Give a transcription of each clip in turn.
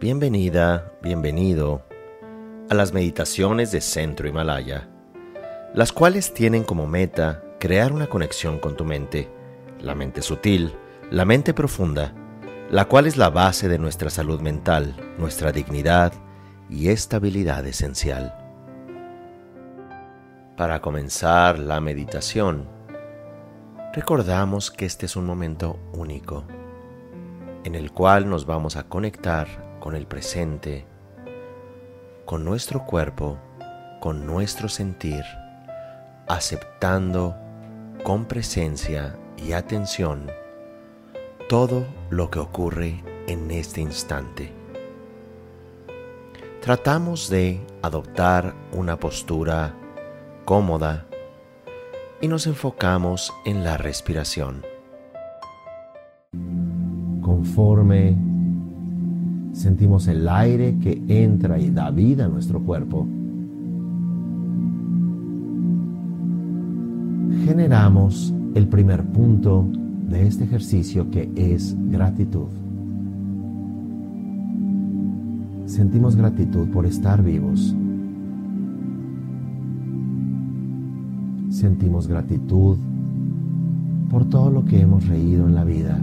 Bienvenida, bienvenido a las meditaciones de Centro Himalaya, las cuales tienen como meta crear una conexión con tu mente, la mente sutil, la mente profunda, la cual es la base de nuestra salud mental, nuestra dignidad y estabilidad esencial. Para comenzar la meditación, recordamos que este es un momento único, en el cual nos vamos a conectar con el presente, con nuestro cuerpo, con nuestro sentir, aceptando con presencia y atención todo lo que ocurre en este instante. Tratamos de adoptar una postura cómoda y nos enfocamos en la respiración. Conforme sentimos el aire que entra y da vida a nuestro cuerpo, generamos el primer punto de este ejercicio que es gratitud. Sentimos gratitud por estar vivos. Sentimos gratitud por todo lo que hemos reído en la vida.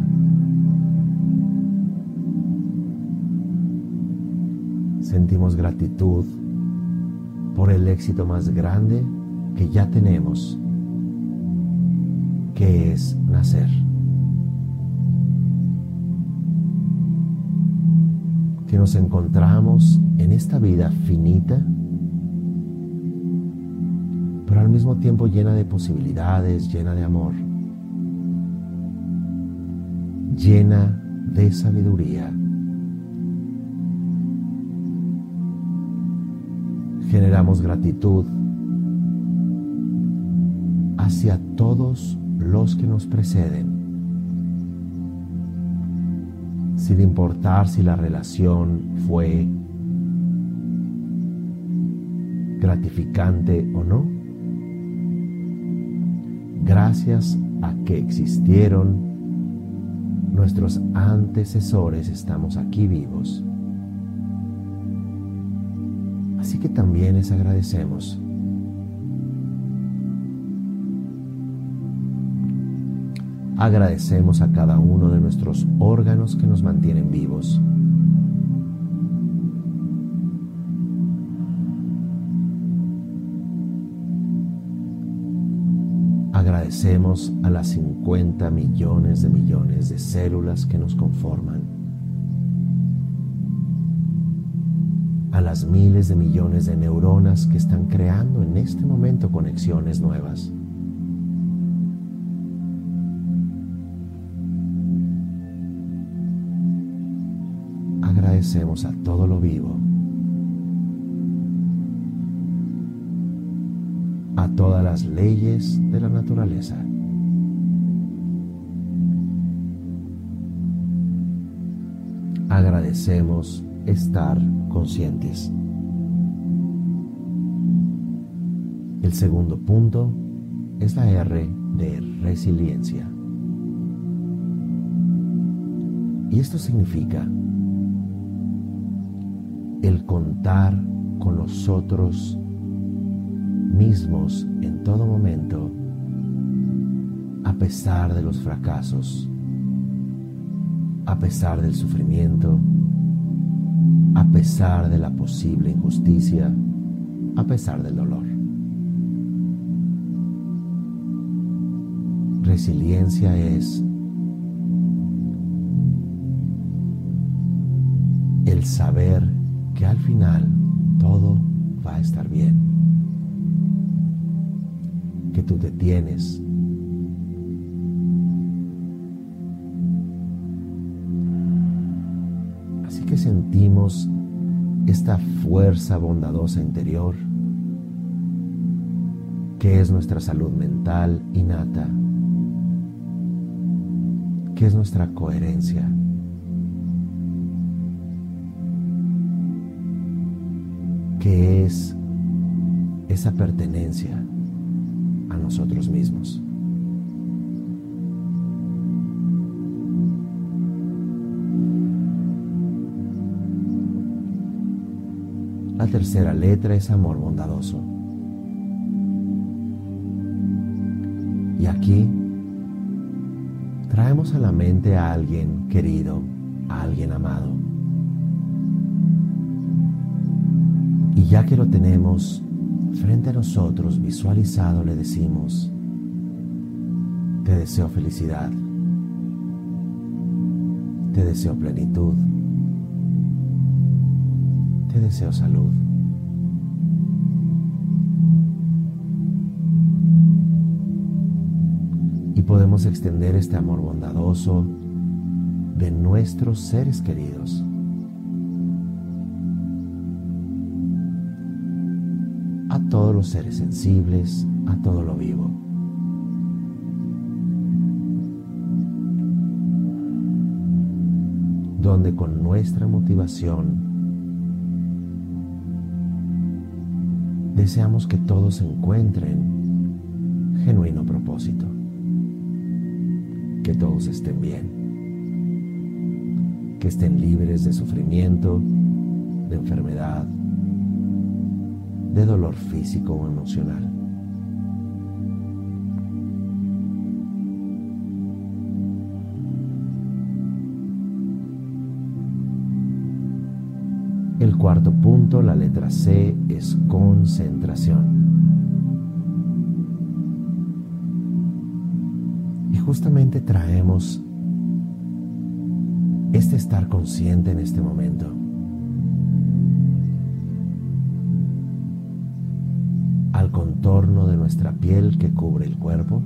Sentimos gratitud por el éxito más grande que ya tenemos, que es nacer. Que nos encontramos en esta vida finita, pero al mismo tiempo llena de posibilidades, llena de amor, llena de sabiduría. Generamos gratitud hacia todos los que nos preceden, sin importar si la relación fue gratificante o no. Gracias a que existieron nuestros antecesores, estamos aquí vivos. Así que también les agradecemos. Agradecemos a cada uno de nuestros órganos que nos mantienen vivos. Agradecemos a las 50 millones de millones de células que nos conforman. Las miles de millones de neuronas que están creando en este momento conexiones nuevas. Agradecemos a todo lo vivo. a todas las leyes de la naturaleza. Agradecemos estar conscientes. El segundo punto es la R de resiliencia. Y esto significa el contar con los otros mismos en todo momento, a pesar de los fracasos, a pesar del sufrimiento, pesar de la posible injusticia, a pesar del dolor. Resiliencia es el saber que al final todo va a estar bien que tú te tienes. Así que sentimos esta fuerza bondadosa interior que es nuestra salud mental innata, que es nuestra coherencia. que es esa pertenencia nosotros mismos. Tercera letra es amor bondadoso. Y aquí traemos a la mente a alguien querido, a alguien amado. Y ya que lo tenemos frente a nosotros visualizado, le decimos, te deseo felicidad, te deseo plenitud, deseo salud. Y podemos extender este amor bondadoso de nuestros seres queridos. a todos los seres sensibles, a todo lo vivo. donde con nuestra motivación deseamos que todos encuentren. Genuino propósito, que todos estén bien, que estén libres de sufrimiento, de enfermedad, de dolor físico o emocional. Cuarto punto, la letra C, es concentración. Y justamente traemos este estar consciente en este momento. Al contorno de nuestra piel que cubre el cuerpo.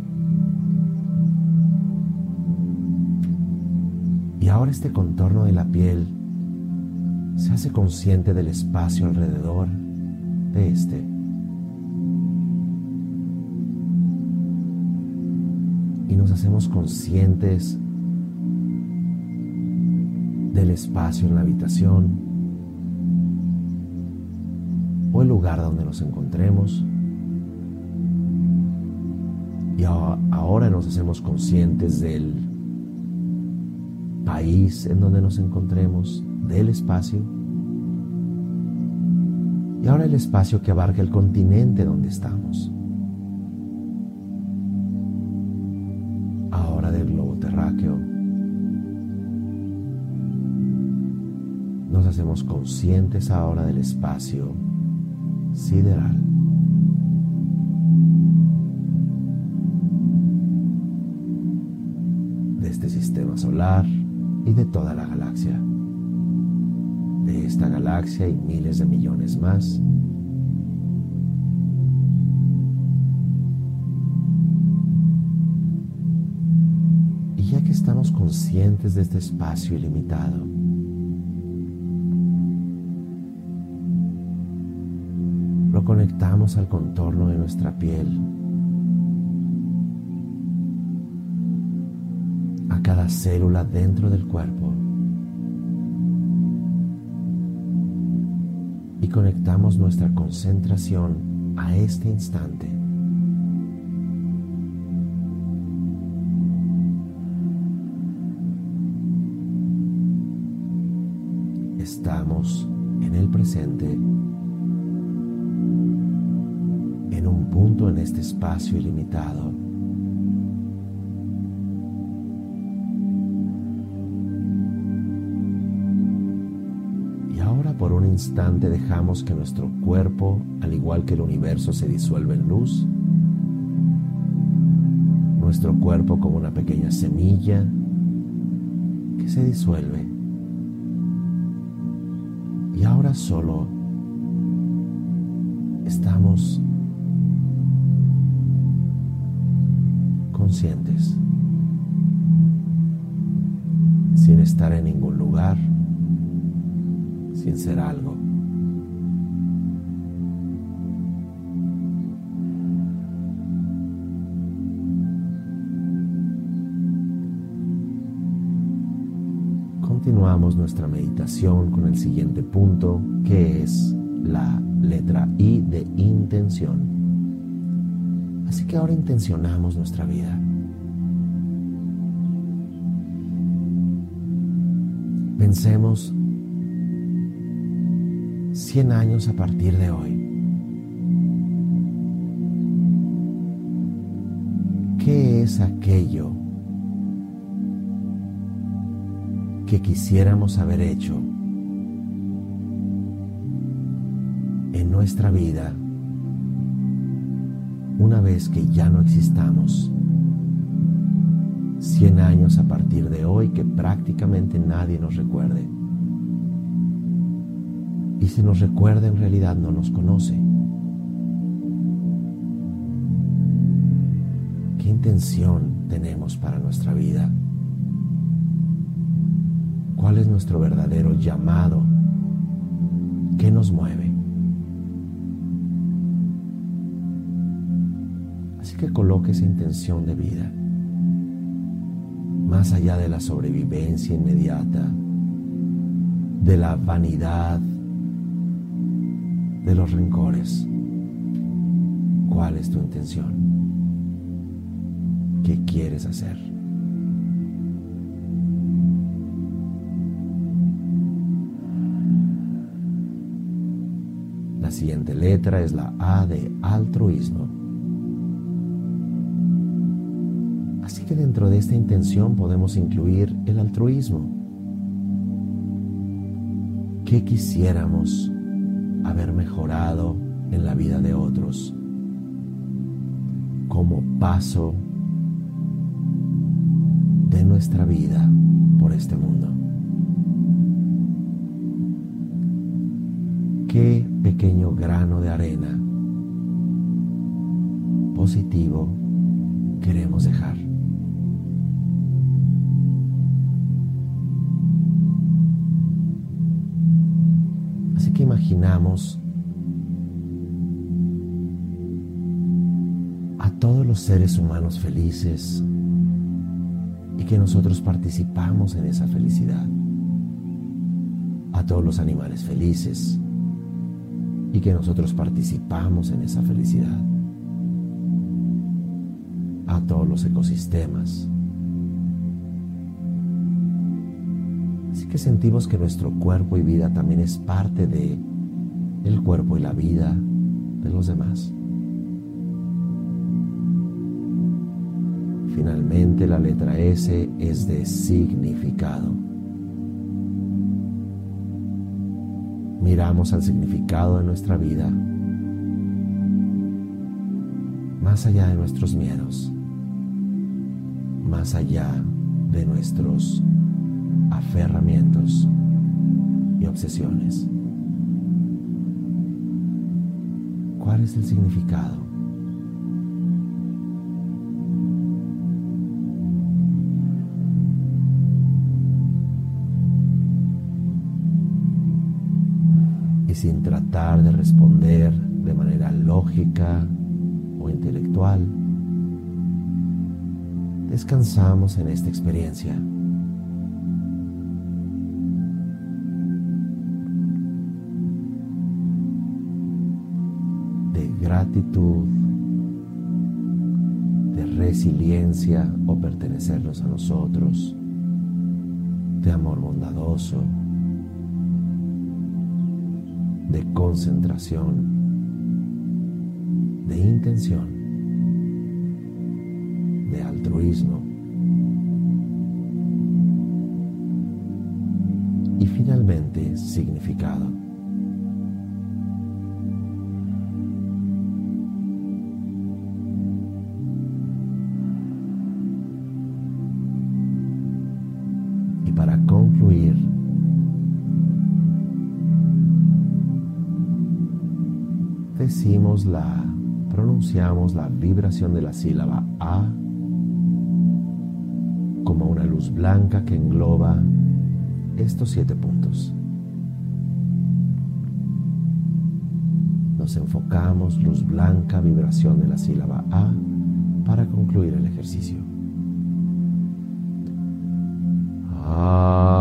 Y ahora este contorno de la piel se hace consciente del espacio alrededor de este. Y nos hacemos conscientes del espacio en la habitación o el lugar donde nos encontremos. Y ahora nos hacemos conscientes del país en donde nos encontremos, del espacio. Y ahora el espacio que abarca el continente donde estamos. Ahora del globo terráqueo. Nos hacemos conscientes ahora del espacio sideral. De este sistema solar y de toda la galaxia esta galaxia y miles de millones más. Y ya que estamos conscientes de este espacio ilimitado, lo conectamos al contorno de nuestra piel, a cada célula dentro del cuerpo. Conectamos nuestra concentración a este instante. Estamos en el presente, en un punto en este espacio ilimitado instante dejamos que nuestro cuerpo, al igual que el universo, se disuelva en luz. Nuestro cuerpo como una pequeña semilla que se disuelve. Y ahora solo estamos conscientes, sin estar en ningún lugar sin ser algo. Continuamos nuestra meditación con el siguiente punto que es la letra I de intención. Así que ahora intencionamos nuestra vida. Pensemos 100 años a partir de hoy. ¿Qué es aquello que quisiéramos haber hecho en nuestra vida una vez que ya no existamos? 100 años a partir de hoy que prácticamente nadie nos recuerde. Y si nos recuerda en realidad no nos conoce. ¿Qué intención tenemos para nuestra vida? ¿Cuál es nuestro verdadero llamado? ¿Qué nos mueve? Así que coloque esa intención de vida más allá de la sobrevivencia inmediata, de la vanidad, de los rencores. ¿Cuál es tu intención? ¿Qué quieres hacer? La siguiente letra es la A de altruismo. dentro de esta intención podemos incluir el altruismo. ¿Qué quisiéramos haber mejorado en la vida de otros como paso de nuestra vida por este mundo? ¿Qué pequeño grano de arena positivo queremos dejar? Imaginamos a todos los seres humanos felices y que nosotros participamos en esa felicidad. A todos los animales felices y que nosotros participamos en esa felicidad. A todos los ecosistemas que sentimos que nuestro cuerpo y vida también es parte de el cuerpo y la vida de los demás. Finalmente la letra S es de significado. Miramos al significado de nuestra vida más allá de nuestros miedos, más allá de nuestros aferramientos y obsesiones. ¿Cuál es el significado? Y sin tratar de responder de manera lógica o intelectual, descansamos en esta experiencia. Gratitud, de resiliencia o pertenecernos a nosotros, de amor bondadoso, de concentración, de intención, de altruismo. Y finalmente significado. La, pronunciamos la vibración de la sílaba A como una luz blanca que engloba estos siete puntos. Nos enfocamos, luz blanca, vibración de la sílaba A, para concluir el ejercicio. A.